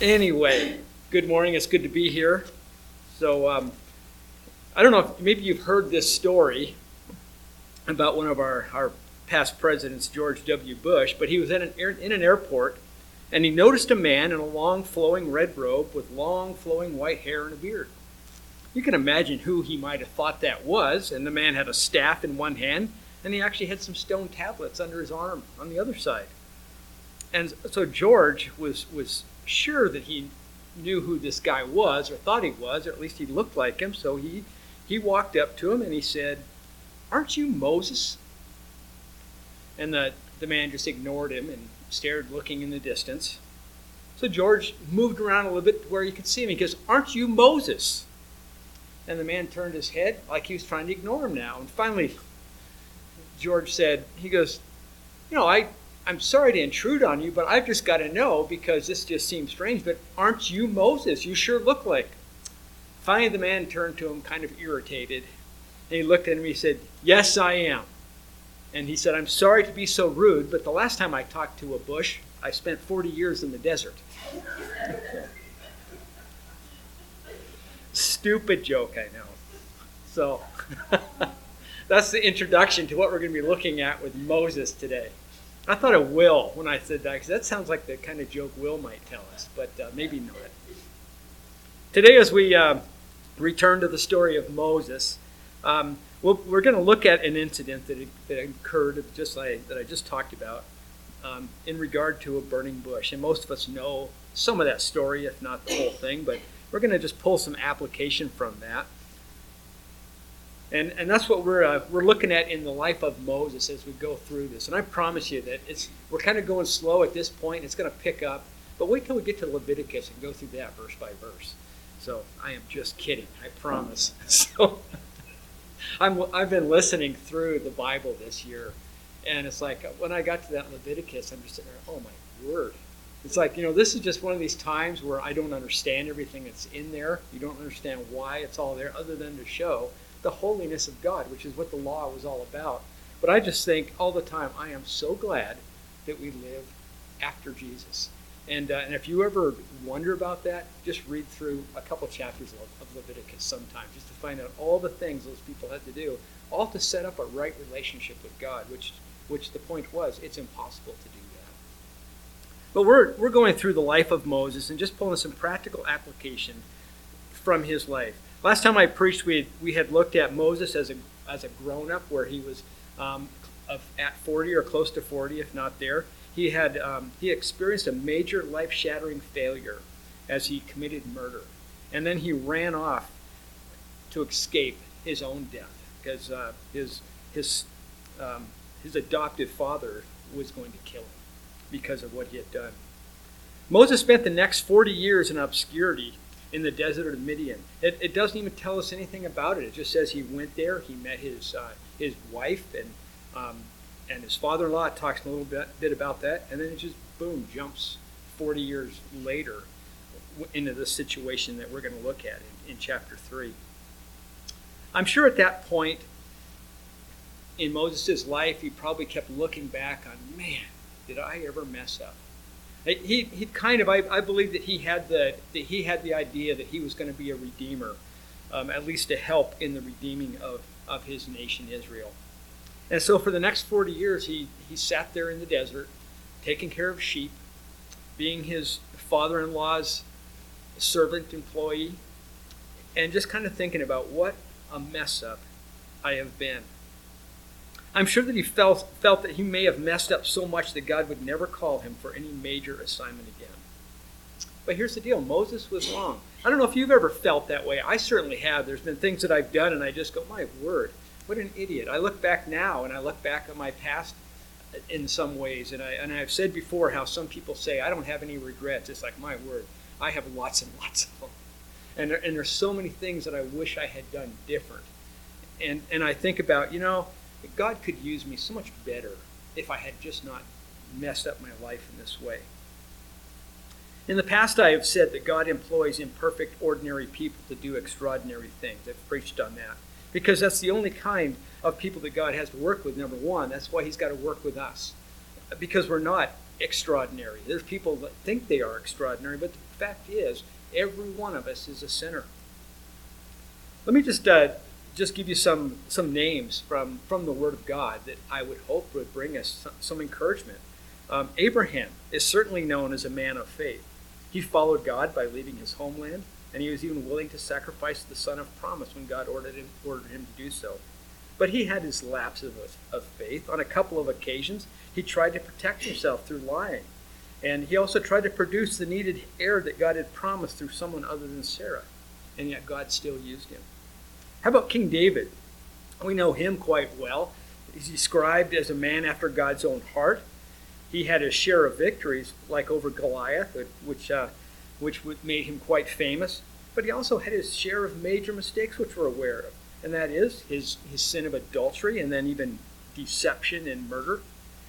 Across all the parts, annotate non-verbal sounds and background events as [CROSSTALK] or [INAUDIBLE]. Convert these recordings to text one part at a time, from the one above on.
Anyway, good morning. It's good to be here. So, um, I don't know if maybe you've heard this story about one of our, our past presidents, George W. Bush, but he was in an, in an airport and he noticed a man in a long flowing red robe with long flowing white hair and a beard. You can imagine who he might have thought that was, and the man had a staff in one hand, and he actually had some stone tablets under his arm on the other side. And so George was, was sure that he knew who this guy was, or thought he was, or at least he looked like him, so he, he walked up to him and he said, Aren't you Moses? And the, the man just ignored him and stared looking in the distance. So George moved around a little bit to where he could see him. He goes, Aren't you Moses? And the man turned his head like he was trying to ignore him now. And finally, George said, He goes, You know, I, I'm sorry to intrude on you, but I've just got to know because this just seems strange, but aren't you Moses? You sure look like. Finally, the man turned to him, kind of irritated. And he looked at him and he said, Yes, I am. And he said, I'm sorry to be so rude, but the last time I talked to a bush, I spent 40 years in the desert. Stupid joke, I know. So, [LAUGHS] that's the introduction to what we're going to be looking at with Moses today. I thought of Will when I said that, because that sounds like the kind of joke Will might tell us, but uh, maybe not. Today, as we uh, return to the story of Moses, um, well, we're going to look at an incident that, that occurred just like, that I just talked about um, in regard to a burning bush. And most of us know some of that story, if not the whole thing, but we're going to just pull some application from that. And, and that's what we're, uh, we're looking at in the life of Moses as we go through this. And I promise you that it's, we're kind of going slow at this point. It's going to pick up. But wait till we get to Leviticus and go through that verse by verse. So I am just kidding. I promise. [LAUGHS] So I'm, I've been listening through the Bible this year, and it's like when I got to that Leviticus, I'm just sitting there, oh my word. It's like, you know, this is just one of these times where I don't understand everything that's in there. You don't understand why it's all there, other than to show the holiness of God, which is what the law was all about. But I just think all the time, I am so glad that we live after Jesus. And, uh, and if you ever wonder about that, just read through a couple chapters of, of Leviticus sometime, just to find out all the things those people had to do, all to set up a right relationship with God, which, which the point was, it's impossible to do that. But we're, we're going through the life of Moses and just pulling some practical application from his life. Last time I preached, we had, we had looked at Moses as a, as a grown up, where he was um, of, at 40 or close to 40, if not there he had um, he experienced a major life-shattering failure as he committed murder, and then he ran off to escape his own death because uh, his his um, his adoptive father was going to kill him because of what he had done. Moses spent the next 40 years in obscurity in the desert of Midian. It, it doesn't even tell us anything about it. It just says he went there, he met his uh, his wife, and um, and his father-in-law talks a little bit, bit about that, and then it just boom jumps 40 years later into the situation that we're going to look at in, in chapter 3. I'm sure at that point in Moses' life, he probably kept looking back on, man, did I ever mess up? He, he kind of, I, I believe that he had the that he had the idea that he was going to be a redeemer, um, at least to help in the redeeming of, of his nation Israel. And so for the next 40 years, he, he sat there in the desert, taking care of sheep, being his father in law's servant employee, and just kind of thinking about what a mess up I have been. I'm sure that he felt, felt that he may have messed up so much that God would never call him for any major assignment again. But here's the deal Moses was wrong. I don't know if you've ever felt that way. I certainly have. There's been things that I've done, and I just go, my word what an idiot. I look back now and I look back at my past in some ways, and, I, and I've said before how some people say, I don't have any regrets. It's like, my word, I have lots and lots of them. And, there, and there's so many things that I wish I had done different. And, and I think about, you know, God could use me so much better if I had just not messed up my life in this way. In the past, I have said that God employs imperfect, ordinary people to do extraordinary things. I've preached on that because that's the only kind of people that God has to work with, number one. That's why He's got to work with us. Because we're not extraordinary. There's people that think they are extraordinary, but the fact is, every one of us is a sinner. Let me just uh, just give you some some names from from the Word of God that I would hope would bring us some, some encouragement. Um, Abraham is certainly known as a man of faith. He followed God by leaving his homeland, and he was even willing to sacrifice the son of promise when God ordered him ordered him to do so. But he had his lapses of, of faith. On a couple of occasions, he tried to protect himself through lying. And he also tried to produce the needed heir that God had promised through someone other than Sarah. And yet God still used him. How about King David? We know him quite well. He's described as a man after God's own heart. He had his share of victories, like over Goliath, which, uh, which made him quite famous. But he also had his share of major mistakes, which we're aware of. And that is his, his sin of adultery and then even deception and murder.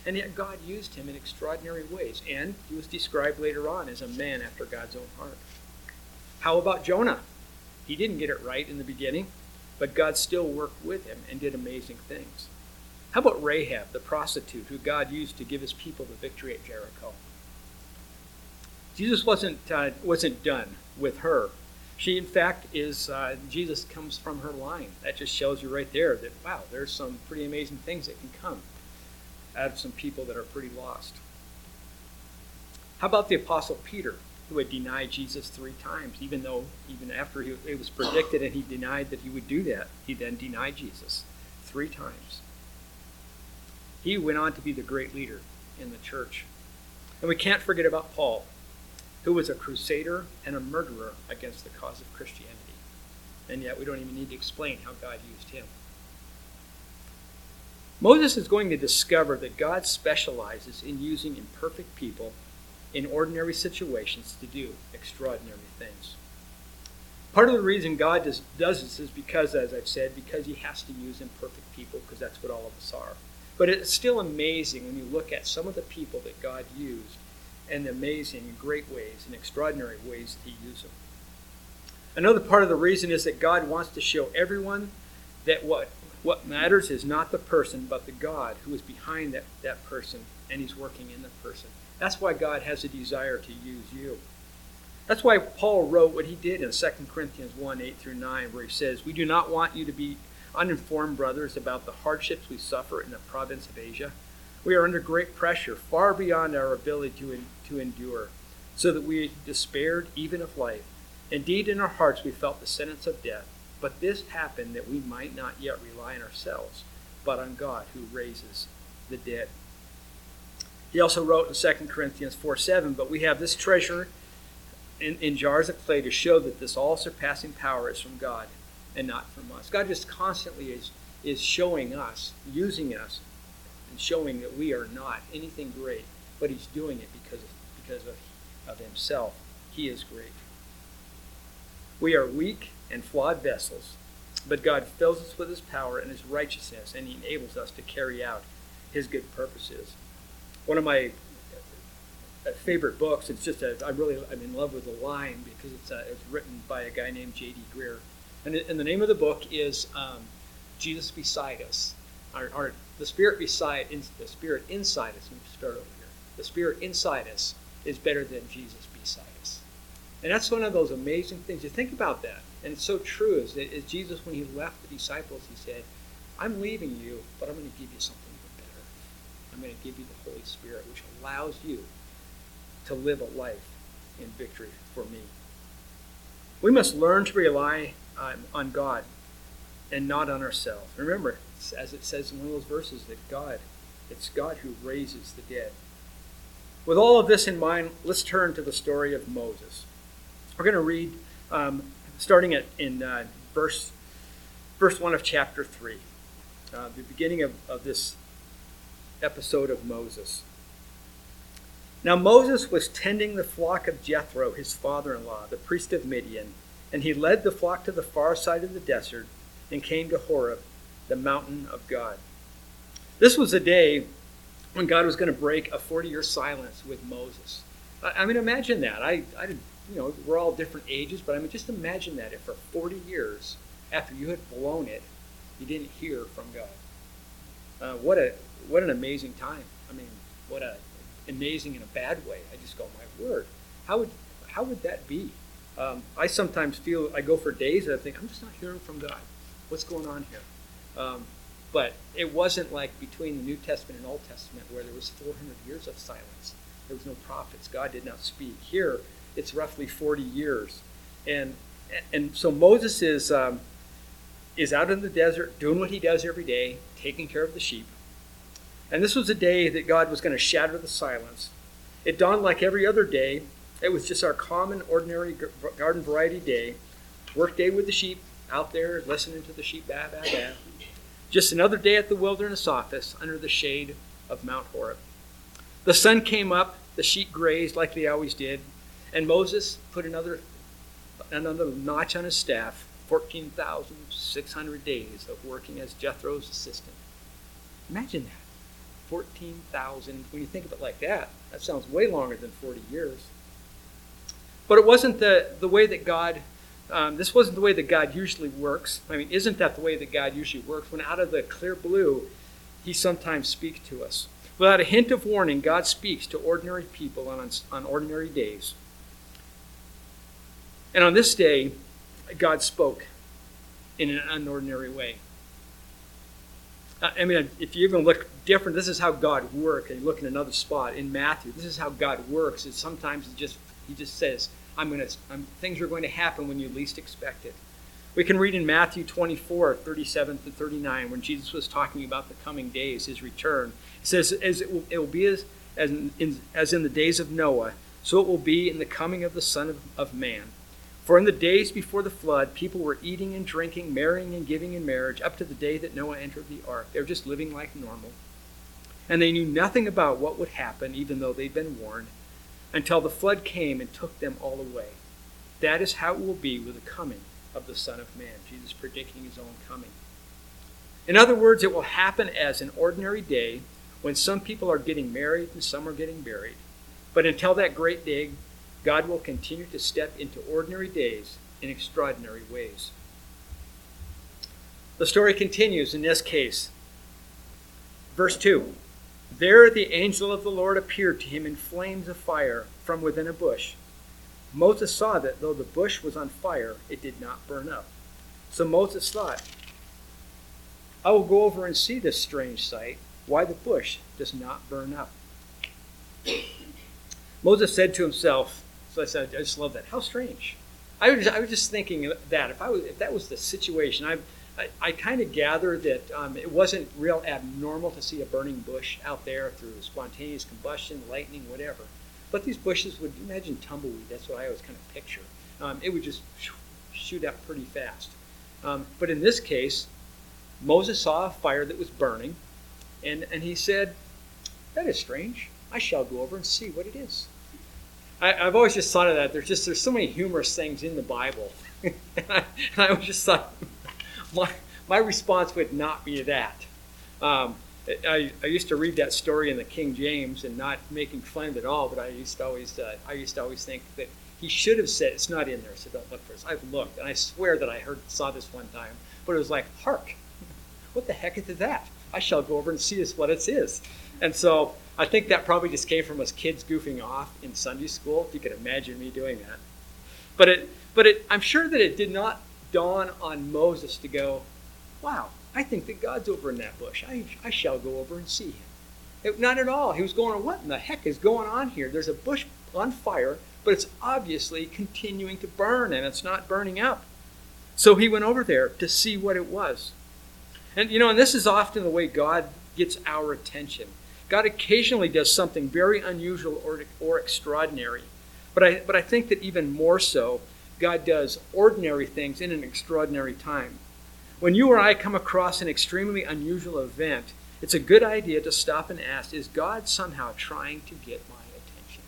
And yet God used him in extraordinary ways. And he was described later on as a man after God's own heart. How about Jonah? He didn't get it right in the beginning. But God still worked with him and did amazing things. How about Rahab, the prostitute who God used to give his people the victory at Jericho? Jesus wasn't, uh, wasn't done with her. She, in fact, is, uh, Jesus comes from her line. That just shows you right there that, wow, there's some pretty amazing things that can come out of some people that are pretty lost. How about the Apostle Peter? Who had denied Jesus three times, even though, even after he, it was predicted and he denied that he would do that, he then denied Jesus three times. He went on to be the great leader in the church. And we can't forget about Paul, who was a crusader and a murderer against the cause of Christianity. And yet we don't even need to explain how God used him. Moses is going to discover that God specializes in using imperfect people in ordinary situations to do extraordinary things. Part of the reason God does, does this is because, as I've said, because He has to use imperfect people, because that's what all of us are. But it's still amazing when you look at some of the people that God used, and the amazing and great ways and extraordinary ways that He used them. Another part of the reason is that God wants to show everyone that what, what matters is not the person, but the God who is behind that, that person, and He's working in the person. That's why God has a desire to use you. That's why Paul wrote what he did in 2 Corinthians 1 8 through 9, where he says, We do not want you to be uninformed, brothers, about the hardships we suffer in the province of Asia. We are under great pressure, far beyond our ability to, in, to endure, so that we despaired even of life. Indeed, in our hearts we felt the sentence of death. But this happened that we might not yet rely on ourselves, but on God who raises the dead. He also wrote in 2 Corinthians 4 7, But we have this treasure in, in jars of clay to show that this all surpassing power is from God and not from us. God just constantly is, is showing us, using us, and showing that we are not anything great, but He's doing it because of, because of, of Himself. He is great. We are weak and flawed vessels, but God fills us with His power and His righteousness, and He enables us to carry out His good purposes one of my uh, favorite books. It's just a, I really I'm in love with the line because it's uh, it's written by a guy named J.D. Greear, and, it, and the name of the book is um, Jesus Beside Us, or, or, the Spirit beside in, the Spirit inside us. Let me start over here. The Spirit inside us is better than Jesus beside us, and that's one of those amazing things. You think about that, and it's so true. Is that is Jesus when he left the disciples, he said, "I'm leaving you, but I'm going to give you something." I'm going to give you the Holy Spirit, which allows you to live a life in victory for me. We must learn to rely on, on God and not on ourselves. Remember, as it says in one of those verses, that God, it's God who raises the dead. With all of this in mind, let's turn to the story of Moses. We're going to read, um, starting at in uh, verse verse one of chapter three, uh, the beginning of, of this episode of Moses. Now Moses was tending the flock of Jethro, his father in law, the priest of Midian, and he led the flock to the far side of the desert and came to Horeb, the mountain of God. This was a day when God was going to break a 40 year silence with Moses. I, I mean, imagine that. I, I, you know, we're all different ages, but I mean, just imagine that if for 40 years after you had blown it, you didn't hear from God. Uh, what a what an amazing time. I mean, what a amazing in a bad way. I just go, my word, how would how would that be? Um, I sometimes feel I go for days and I think I'm just not hearing from God. What's going on here? Um, but it wasn't like between the New Testament and Old Testament where there was 400 years of silence. There was no prophets. God did not speak. Here, it's roughly 40 years, and and so Moses is um, is out in the desert doing what he does every day, taking care of the sheep. And this was a day that God was going to shatter the silence. It dawned like every other day. It was just our common, ordinary garden variety day. Work day with the sheep, out there listening to the sheep ba ba ba. Just another day at the wilderness office under the shade of Mount Horeb. The sun came up, the sheep grazed like they always did, and Moses put another another notch on his staff 14,600 days of working as Jethro's assistant. Imagine that. 14,000. When you think of it like that, that sounds way longer than 40 years. But it wasn't the, the way that God, um, this wasn't the way that God usually works. I mean, isn't that the way that God usually works? When out of the clear blue, He sometimes speaks to us. Without a hint of warning, God speaks to ordinary people on, on ordinary days. And on this day, God spoke in an unordinary way. I mean, if you even look different, this is how God works. And you look in another spot in Matthew. This is how God works. Is sometimes he just he just says, "I'm going to things are going to happen when you least expect it." We can read in Matthew 24, 37 to 39, when Jesus was talking about the coming days, his return. It says, "As it will, it will be as as in, as in the days of Noah, so it will be in the coming of the Son of, of Man." For in the days before the flood, people were eating and drinking, marrying and giving in marriage, up to the day that Noah entered the ark. They were just living like normal. And they knew nothing about what would happen, even though they'd been warned, until the flood came and took them all away. That is how it will be with the coming of the Son of Man. Jesus predicting his own coming. In other words, it will happen as an ordinary day when some people are getting married and some are getting buried. But until that great day, God will continue to step into ordinary days in extraordinary ways. The story continues in this case. Verse 2 There the angel of the Lord appeared to him in flames of fire from within a bush. Moses saw that though the bush was on fire, it did not burn up. So Moses thought, I will go over and see this strange sight, why the bush does not burn up. Moses said to himself, I said, I just love that. How strange. I was, I was just thinking that if I was, if that was the situation, I, I, I kind of gather that um, it wasn't real abnormal to see a burning bush out there through spontaneous combustion, lightning, whatever. But these bushes would imagine tumbleweed. That's what I always kind of picture. Um, it would just shoot up pretty fast. Um, but in this case, Moses saw a fire that was burning, and, and he said, That is strange. I shall go over and see what it is. I, have always just thought of that. There's just there's so many humorous things in the Bible, [LAUGHS] and, I, and I just thought [LAUGHS] my my response would not be that. Um, I, I used to read that story in the King James and not making fun of it at all, but I used to always uh, I used to always think that he should have said it's not in there, so don't look for it. I've looked, and I swear that I heard saw this one time, but it was like, hark, [LAUGHS] what the heck is that? I shall go over and see this what it is. And so I think that probably just came from us kids goofing off in Sunday school, if you could imagine me doing that. But it, but it, I'm sure that it did not dawn on Moses to go, wow, I think that God's over in that bush. I, I shall go over and see him. It, not at all. He was going, what in the heck is going on here? There's a bush on fire, but it's obviously continuing to burn and it's not burning up. So he went over there to see what it was. And you know, and this is often the way God gets our attention. God occasionally does something very unusual or, or extraordinary. But I, but I think that even more so, God does ordinary things in an extraordinary time. When you or I come across an extremely unusual event, it's a good idea to stop and ask Is God somehow trying to get my attention?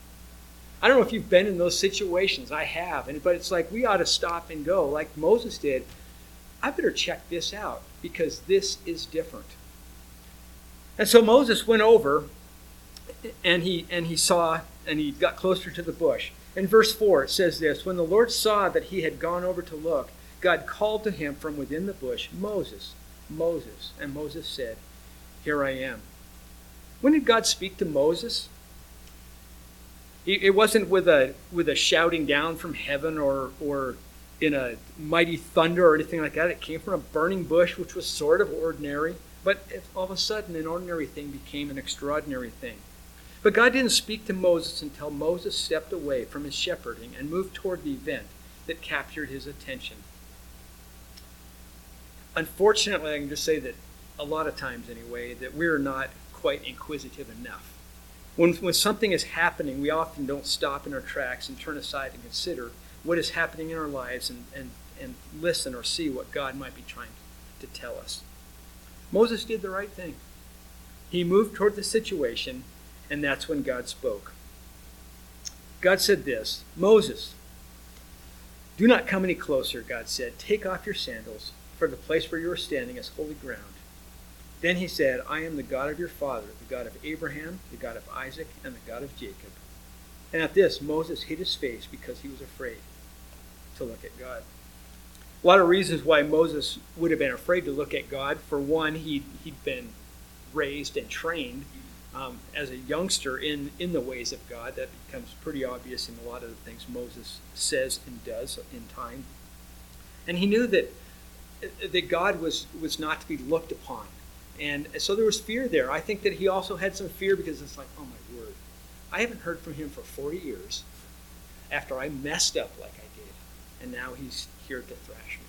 I don't know if you've been in those situations. I have. And, but it's like we ought to stop and go, like Moses did. I better check this out because this is different. And so Moses went over and he and he saw and he got closer to the bush. In verse 4 it says this, when the Lord saw that he had gone over to look, God called to him from within the bush, Moses, Moses, and Moses said, Here I am. When did God speak to Moses? It wasn't with a with a shouting down from heaven or or in a mighty thunder or anything like that. It came from a burning bush, which was sort of ordinary, but all of a sudden, an ordinary thing became an extraordinary thing. But God didn't speak to Moses until Moses stepped away from his shepherding and moved toward the event that captured his attention. Unfortunately, I can just say that a lot of times, anyway, that we're not quite inquisitive enough. When, when something is happening, we often don't stop in our tracks and turn aside and consider what is happening in our lives and, and, and listen or see what God might be trying to tell us. Moses did the right thing. He moved toward the situation, and that's when God spoke. God said this Moses, do not come any closer, God said. Take off your sandals, for the place where you are standing is holy ground. Then he said, I am the God of your father, the God of Abraham, the God of Isaac, and the God of Jacob. And at this, Moses hid his face because he was afraid to look at God. A lot of reasons why Moses would have been afraid to look at God. For one, he he'd been raised and trained um, as a youngster in, in the ways of God. That becomes pretty obvious in a lot of the things Moses says and does in time. And he knew that, that God was, was not to be looked upon. And so there was fear there. I think that he also had some fear because it's like, oh my word, I haven't heard from him for 40 years after I messed up like I. And now he's here to thrash me.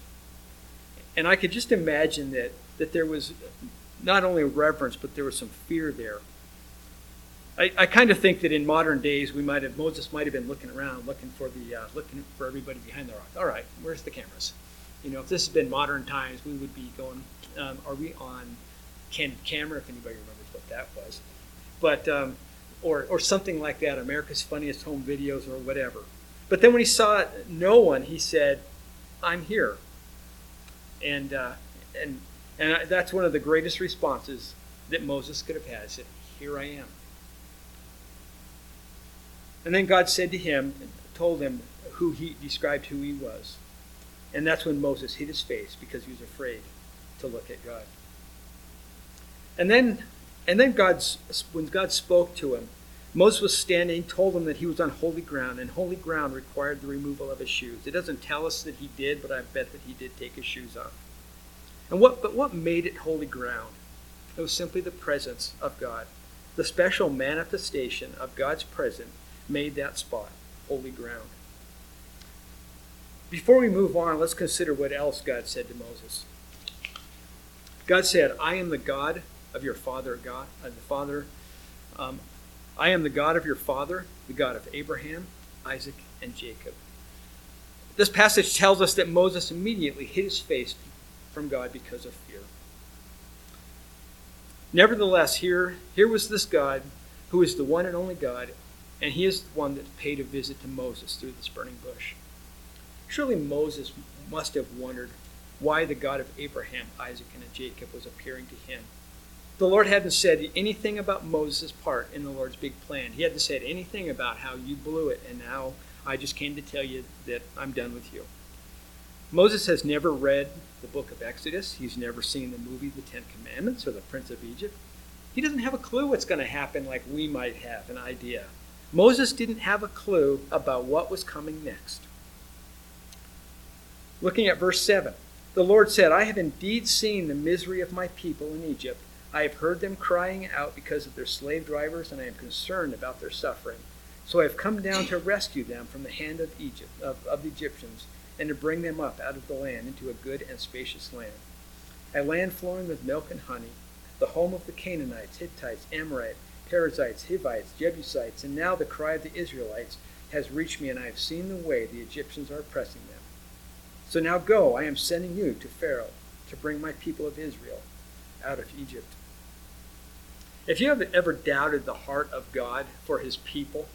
And I could just imagine that, that there was not only reverence, but there was some fear there. I, I kind of think that in modern days, we might have Moses might have been looking around, looking for the uh, looking for everybody behind the rock. All right, where's the cameras? You know, if this had been modern times, we would be going. Um, are we on candid camera? If anybody remembers what that was, but um, or or something like that, America's Funniest Home Videos or whatever. But then when he saw no one, he said, "I'm here," and uh, and and that's one of the greatest responses that Moses could have had. He said, Here I am. And then God said to him, and told him who he described who he was. And that's when Moses hid his face because he was afraid to look at God. And then and then God's when God spoke to him, Moses was standing, told him that he was on holy ground, and holy ground required the removal of his shoes. It doesn't tell us that he did, but I bet that he did take his shoes off. And what, but what made it holy ground? It was simply the presence of God. The special manifestation of God's presence made that spot holy ground. Before we move on, let's consider what else God said to Moses. God said, "I am the God of your father, God, the Father. Um, I am the God of your father, the God of Abraham, Isaac, and Jacob." This passage tells us that Moses immediately hid his face from God because of fear. Nevertheless, here, here was this God who is the one and only God, and he is the one that paid a visit to Moses through this burning bush. Surely Moses must have wondered why the God of Abraham, Isaac, and Jacob was appearing to him. The Lord hadn't said anything about Moses' part in the Lord's big plan. He hadn't said anything about how you blew it, and now I just came to tell you that I'm done with you. Moses has never read the book of Exodus. He's never seen the movie The Ten Commandments or The Prince of Egypt. He doesn't have a clue what's going to happen like we might have an idea. Moses didn't have a clue about what was coming next. Looking at verse 7, the Lord said, I have indeed seen the misery of my people in Egypt. I have heard them crying out because of their slave drivers, and I am concerned about their suffering. So I have come down to rescue them from the hand of Egypt of, of the Egyptians and to bring them up out of the land into a good and spacious land, a land flowing with milk and honey, the home of the Canaanites, Hittites, Amorites, Perizzites, Hivites, Jebusites, and now the cry of the Israelites has reached me, and I have seen the way the Egyptians are oppressing them. So now go, I am sending you to Pharaoh to bring my people of Israel out of Egypt. If you have ever doubted the heart of God for his people,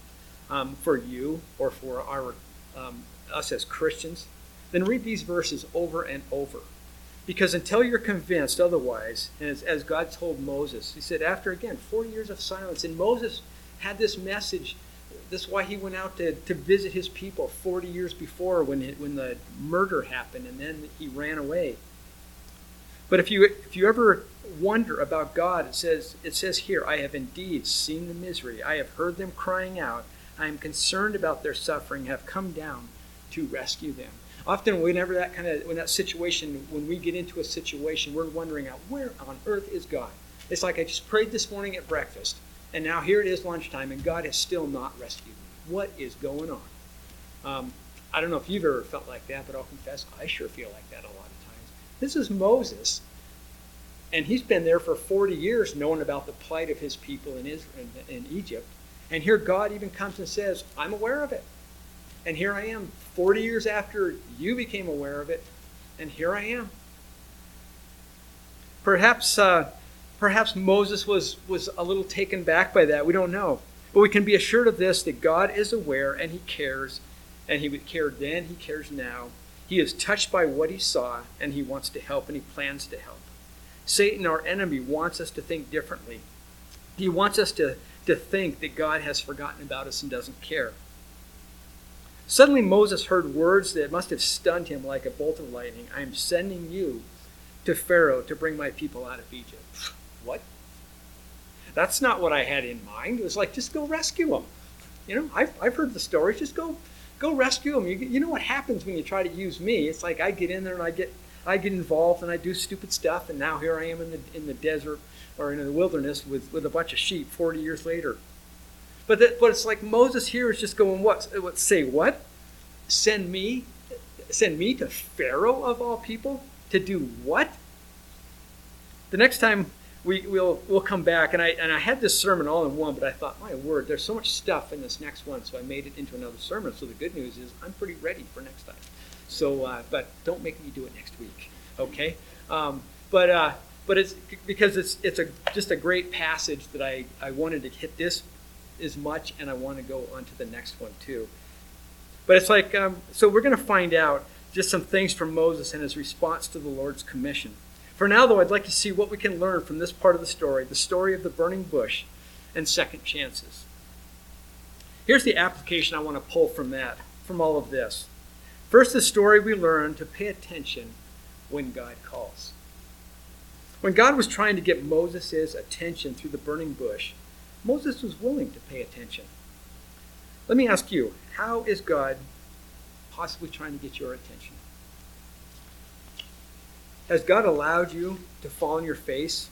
um, for you, or for our um, us as Christians, then read these verses over and over. Because until you're convinced otherwise, as, as God told Moses, he said, after again 40 years of silence, and Moses had this message. This is why he went out to, to visit his people 40 years before when, it, when the murder happened, and then he ran away. But if you, if you ever wonder about God, it says, it says here, I have indeed seen the misery. I have heard them crying out. I am concerned about their suffering, have come down to rescue them. Often, whenever that kind of when that situation, when we get into a situation, we're wondering out where on earth is God? It's like I just prayed this morning at breakfast, and now here it is lunchtime, and God has still not rescued me. What is going on? Um, I don't know if you've ever felt like that, but I'll confess I sure feel like that a lot of times. This is Moses, and he's been there for 40 years knowing about the plight of his people in, Israel, in, in Egypt. And here God even comes and says, I'm aware of it. And here I am, 40 years after you became aware of it, and here I am. Perhaps, uh, perhaps Moses was, was a little taken back by that. We don't know. But we can be assured of this that God is aware and he cares. And he cared then, he cares now. He is touched by what he saw, and he wants to help, and he plans to help. Satan, our enemy, wants us to think differently. He wants us to, to think that God has forgotten about us and doesn't care. Suddenly Moses heard words that must have stunned him like a bolt of lightning. I am sending you to Pharaoh to bring my people out of Egypt. [LAUGHS] What? That's not what I had in mind. It was like, just go rescue them. You know, I've, I've heard the stories. Just go go rescue them. You, you know what happens when you try to use me? It's like I get in there and I get I get involved and I do stupid stuff, and now here I am in the in the desert or in the wilderness with, with a bunch of sheep 40 years later. But that, but it's like Moses here is just going what what say what? Send me send me to Pharaoh of all people to do what? The next time we, will we'll come back and I and I had this sermon all in one, but I thought, my word, there's so much stuff in this next one, so I made it into another sermon. So the good news is I'm pretty ready for next time. So, uh, but don't make me do it next week, okay? Um, but uh, but it's because it's it's a just a great passage that I I wanted to hit this as much, and I want to go on to the next one too. But it's like um, so we're going to find out just some things from Moses and his response to the Lord's commission. For now, though, I'd like to see what we can learn from this part of the story, the story of the burning bush and second chances. Here's the application I want to pull from that, from all of this. First, the story we learn to pay attention when God calls. When God was trying to get Moses' attention through the burning bush, Moses was willing to pay attention. Let me ask you, how is God possibly trying to get your attention? Has God allowed you to fall on your face,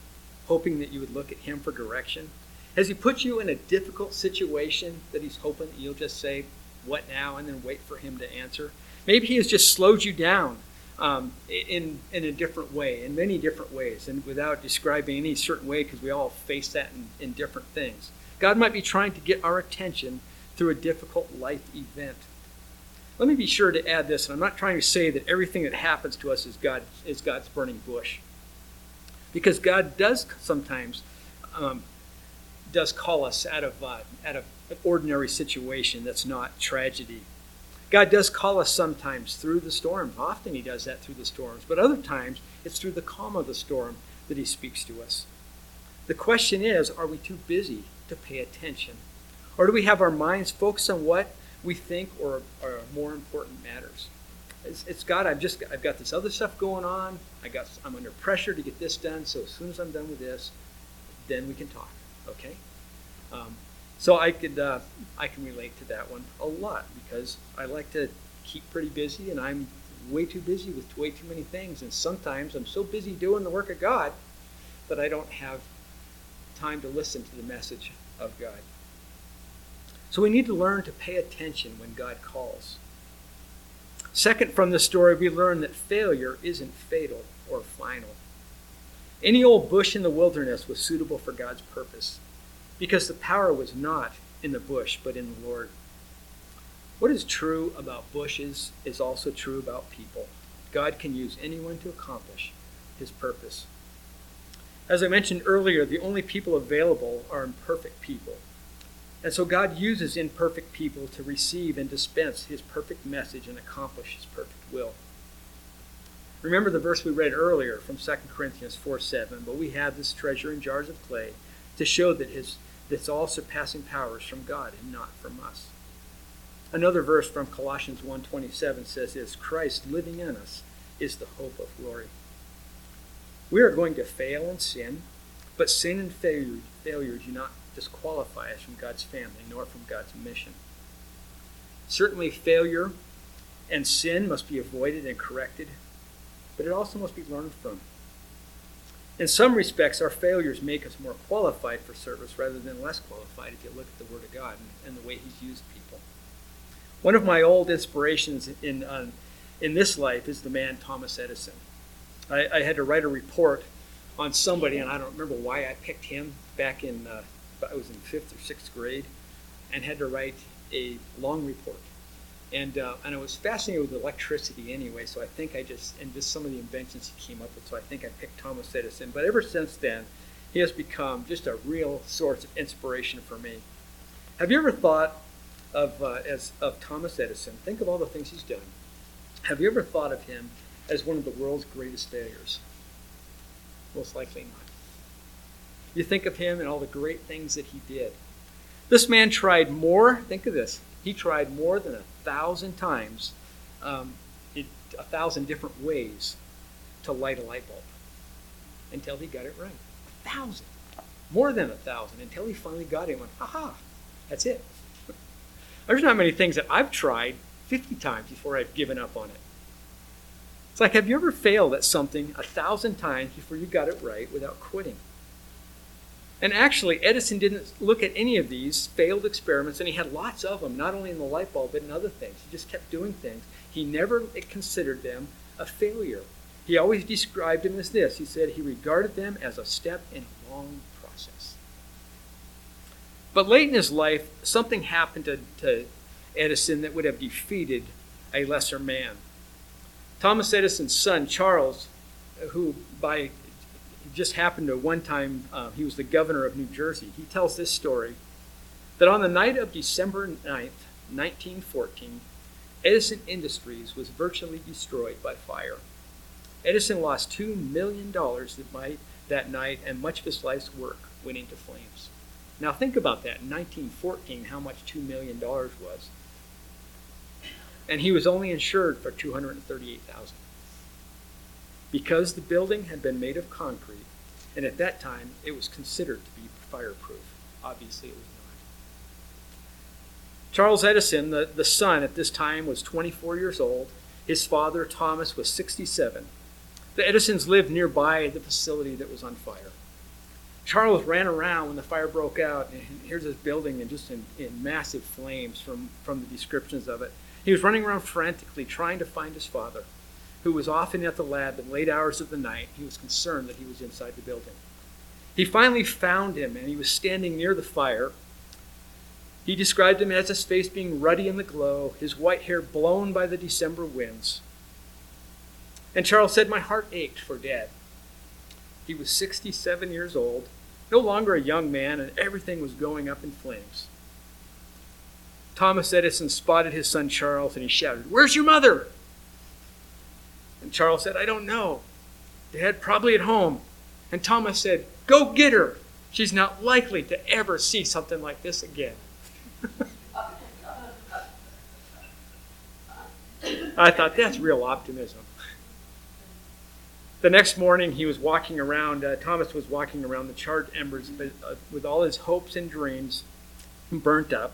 hoping that you would look at Him for direction? Has He put you in a difficult situation that He's hoping that you'll just say, What now? and then wait for Him to answer? Maybe He has just slowed you down um, in, in a different way, in many different ways, and without describing any certain way, because we all face that in, in different things. God might be trying to get our attention through a difficult life event. Let me be sure to add this, and I'm not trying to say that everything that happens to us is, God, is God's burning bush. Because God does sometimes um, does call us out of, uh, out of an ordinary situation that's not tragedy. God does call us sometimes through the storm. Often He does that through the storms, but other times it's through the calm of the storm that He speaks to us. The question is are we too busy to pay attention? Or do we have our minds focused on what we think or are more important matters. It's, it's God. I've just I've got this other stuff going on. I got I'm under pressure to get this done. So as soon as I'm done with this, then we can talk. Okay. Um, so I could uh, I can relate to that one a lot because I like to keep pretty busy and I'm way too busy with way too many things and sometimes I'm so busy doing the work of God that I don't have time to listen to the message of God. So we need to learn to pay attention when God calls. Second, from the story, we learn that failure isn't fatal or final. Any old bush in the wilderness was suitable for God's purpose because the power was not in the bush, but in the Lord. What is true about bushes is also true about people. God can use anyone to accomplish his purpose. As I mentioned earlier, the only people available are imperfect people. And so God uses imperfect people to receive and dispense his perfect message and accomplish his perfect will. Remember the verse we read earlier from 2 Corinthians 4 7. But we have this treasure in jars of clay to show that his that's all surpassing power is from God and not from us. Another verse from Colossians 1:27 says this, Christ living in us is the hope of glory. We are going to fail and sin, but sin and failure, failure do not disqualify us from God's family nor from God's mission. Certainly, failure and sin must be avoided and corrected, but it also must be learned from. In some respects, our failures make us more qualified for service rather than less qualified if you look at the Word of God and, and the way He's used people. One of my old inspirations in, uh, in this life is the man Thomas Edison. I, I, had to write a report on somebody, and I don't remember why I picked him back in, uh, I was in fifth or sixth grade, and had to write a long report. And, uh, and I was fascinated with electricity anyway, so I think I just, and just some of the inventions he came up with, so I think I picked Thomas Edison. But ever since then, he has become just a real source of inspiration for me. Have you ever thought of, uh, as, of Thomas Edison? Think of all the things he's done. Have you ever thought of him as one of the world's greatest failures? Most likely not. You think of him and all the great things that he did. This man tried more, think of this, he tried more than a thousand times, um, it, a thousand different ways to light a light bulb until he got it right. A thousand. More than a thousand until he finally got it and went, aha, that's it. There's not many things that I've tried 50 times before I've given up on it. It's like, have you ever failed at something a thousand times before you got it right without quitting? And actually, Edison didn't look at any of these failed experiments, and he had lots of them, not only in the light bulb, but in other things. He just kept doing things. He never considered them a failure. He always described them as this he said he regarded them as a step in a long process. But late in his life, something happened to, to Edison that would have defeated a lesser man. Thomas Edison's son, Charles, who by just happened to one time, uh, he was the governor of New Jersey. He tells this story that on the night of December 9th, 1914, Edison Industries was virtually destroyed by fire. Edison lost $2 million that night, and much of his life's work went into flames. Now, think about that. In 1914, how much $2 million was. And he was only insured for 238000 because the building had been made of concrete, and at that time it was considered to be fireproof. Obviously, it was not. Charles Edison, the, the son at this time, was 24 years old. His father, Thomas, was 67. The Edisons lived nearby the facility that was on fire. Charles ran around when the fire broke out, and here's this building and just in, in massive flames from, from the descriptions of it. He was running around frantically trying to find his father who was often at the lab in late hours of the night. He was concerned that he was inside the building. He finally found him, and he was standing near the fire. He described him as his face being ruddy in the glow, his white hair blown by the December winds. And Charles said, My heart ached for Dad. He was 67 years old, no longer a young man, and everything was going up in flames. Thomas Edison spotted his son Charles and he shouted, Where's your mother? And Charles said, I don't know. Dad, probably at home. And Thomas said, Go get her. She's not likely to ever see something like this again. I thought, that's real optimism. The next morning, he was walking around, uh, Thomas was walking around the charred embers uh, with all his hopes and dreams burnt up.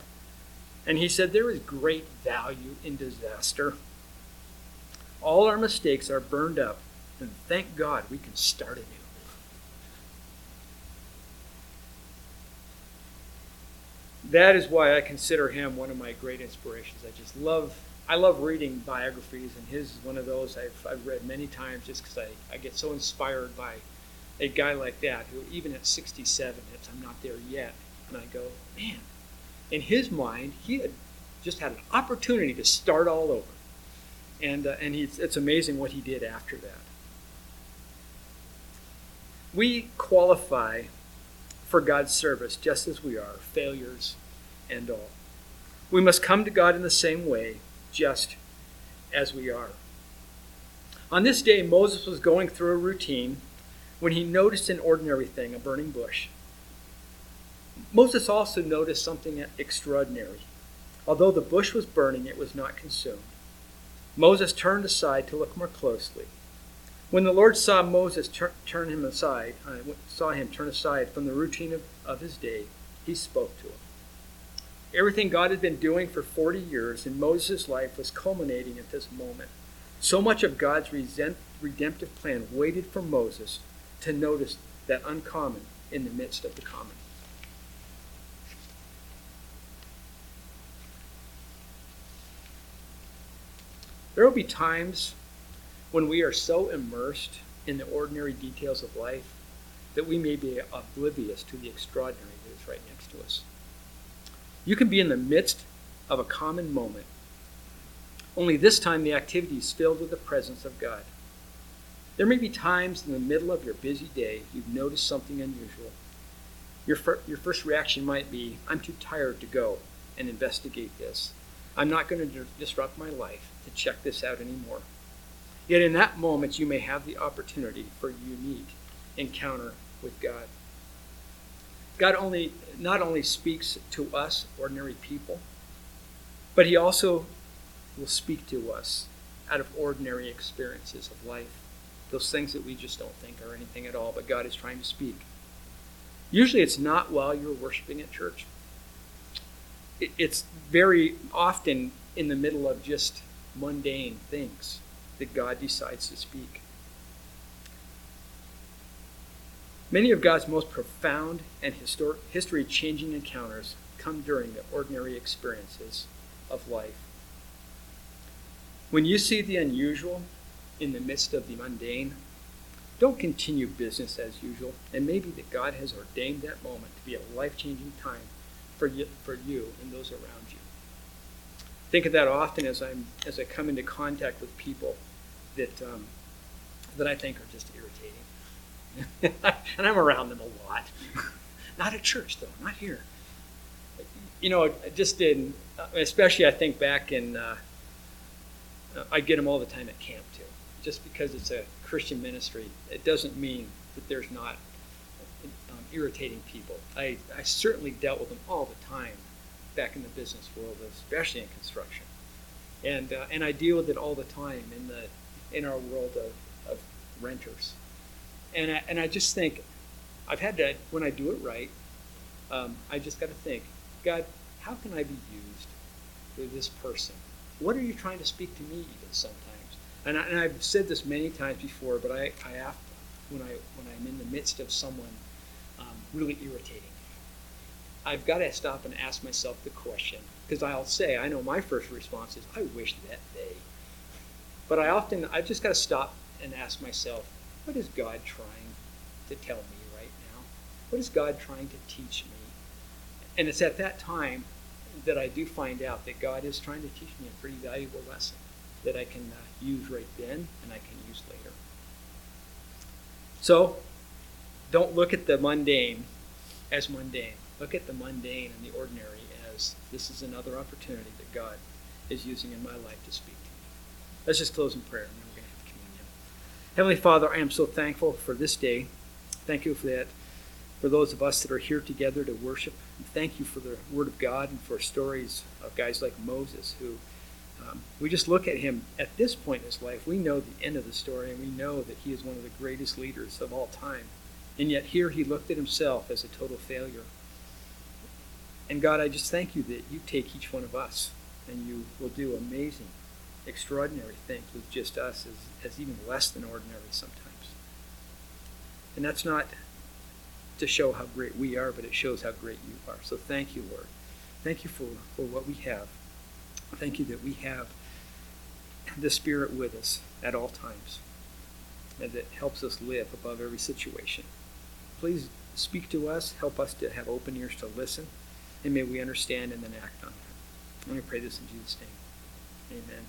And he said, There is great value in disaster. All our mistakes are burned up, and thank God we can start anew. That is why I consider him one of my great inspirations. I just love I love reading biographies, and his is one of those I've, I've read many times just because I, I get so inspired by a guy like that who, even at 67, I'm not there yet, and I go, man, in his mind, he had just had an opportunity to start all over and uh, and it's amazing what he did after that. We qualify for God's service just as we are, failures and all. We must come to God in the same way, just as we are. On this day, Moses was going through a routine when he noticed an ordinary thing, a burning bush. Moses also noticed something extraordinary. Although the bush was burning, it was not consumed. Moses turned aside to look more closely. When the Lord saw Moses tur- turn him aside, uh, saw him turn aside from the routine of, of his day, he spoke to him. Everything God had been doing for 40 years in Moses' life was culminating at this moment. So much of God's redemptive plan waited for Moses to notice that uncommon in the midst of the common. There will be times when we are so immersed in the ordinary details of life that we may be oblivious to the extraordinary that is right next to us. You can be in the midst of a common moment, only this time the activity is filled with the presence of God. There may be times in the middle of your busy day you've noticed something unusual. Your, fir- your first reaction might be, I'm too tired to go and investigate this. I'm not going to disrupt my life to check this out anymore. Yet in that moment, you may have the opportunity for a unique encounter with God. God only not only speaks to us, ordinary people, but He also will speak to us out of ordinary experiences of life. Those things that we just don't think are anything at all, but God is trying to speak. Usually it's not while you're worshiping at church. It's very often in the middle of just mundane things that God decides to speak. Many of God's most profound and history changing encounters come during the ordinary experiences of life. When you see the unusual in the midst of the mundane, don't continue business as usual, and maybe that God has ordained that moment to be a life changing time for you, for you and those around you. Think of that often as, I'm, as I come into contact with people that, um, that I think are just irritating [LAUGHS] and I'm around them a lot. [LAUGHS] not at church, though, not here. You know, just in, especially I think back in, uh, I get them all the time at camp, too. Just because it's a Christian ministry, it doesn't mean that there's not irritating people. I, I certainly dealt with them all the time back in the business world, especially in construction. And, uh, and I deal with it all the time in, the, in our world of, of renters and I, and I just think I've had to when I do it right, um, I just got to think, God, how can I be used for this person? What are you trying to speak to me even sometimes? And, I, and I've said this many times before, but I, I have when I when I'm in the midst of someone really irritating. I've got to stop and ask myself the question because I'll say I know my first response is I wish that they, but I often I've just got to stop and ask myself what is God trying to tell me right now? What is God trying to teach me? And it's at that time that I do find out that God is trying to teach me a pretty valuable lesson that I can uh, use right then and I can use later. So, don't look at the mundane as mundane. Look at the mundane and the ordinary as this is another opportunity that God is using in my life to speak to me. Let's just close in prayer. And then we're going to have communion. Heavenly Father, I am so thankful for this day. Thank you for that, for those of us that are here together to worship. And thank you for the Word of God and for stories of guys like Moses who um, we just look at him at this point in his life. We know the end of the story, and we know that he is one of the greatest leaders of all time. And yet, here he looked at himself as a total failure. And God, I just thank you that you take each one of us and you will do amazing extraordinary things with just us as, as even less than ordinary sometimes. And that's not to show how great we are, but it shows how great you are. So thank you, Lord. Thank you for, for what we have. Thank you that we have the Spirit with us at all times and that helps us live above every situation. Please speak to us, help us to have open ears to listen, and may we understand and then act on that. Let me pray this in Jesus' name. Amen.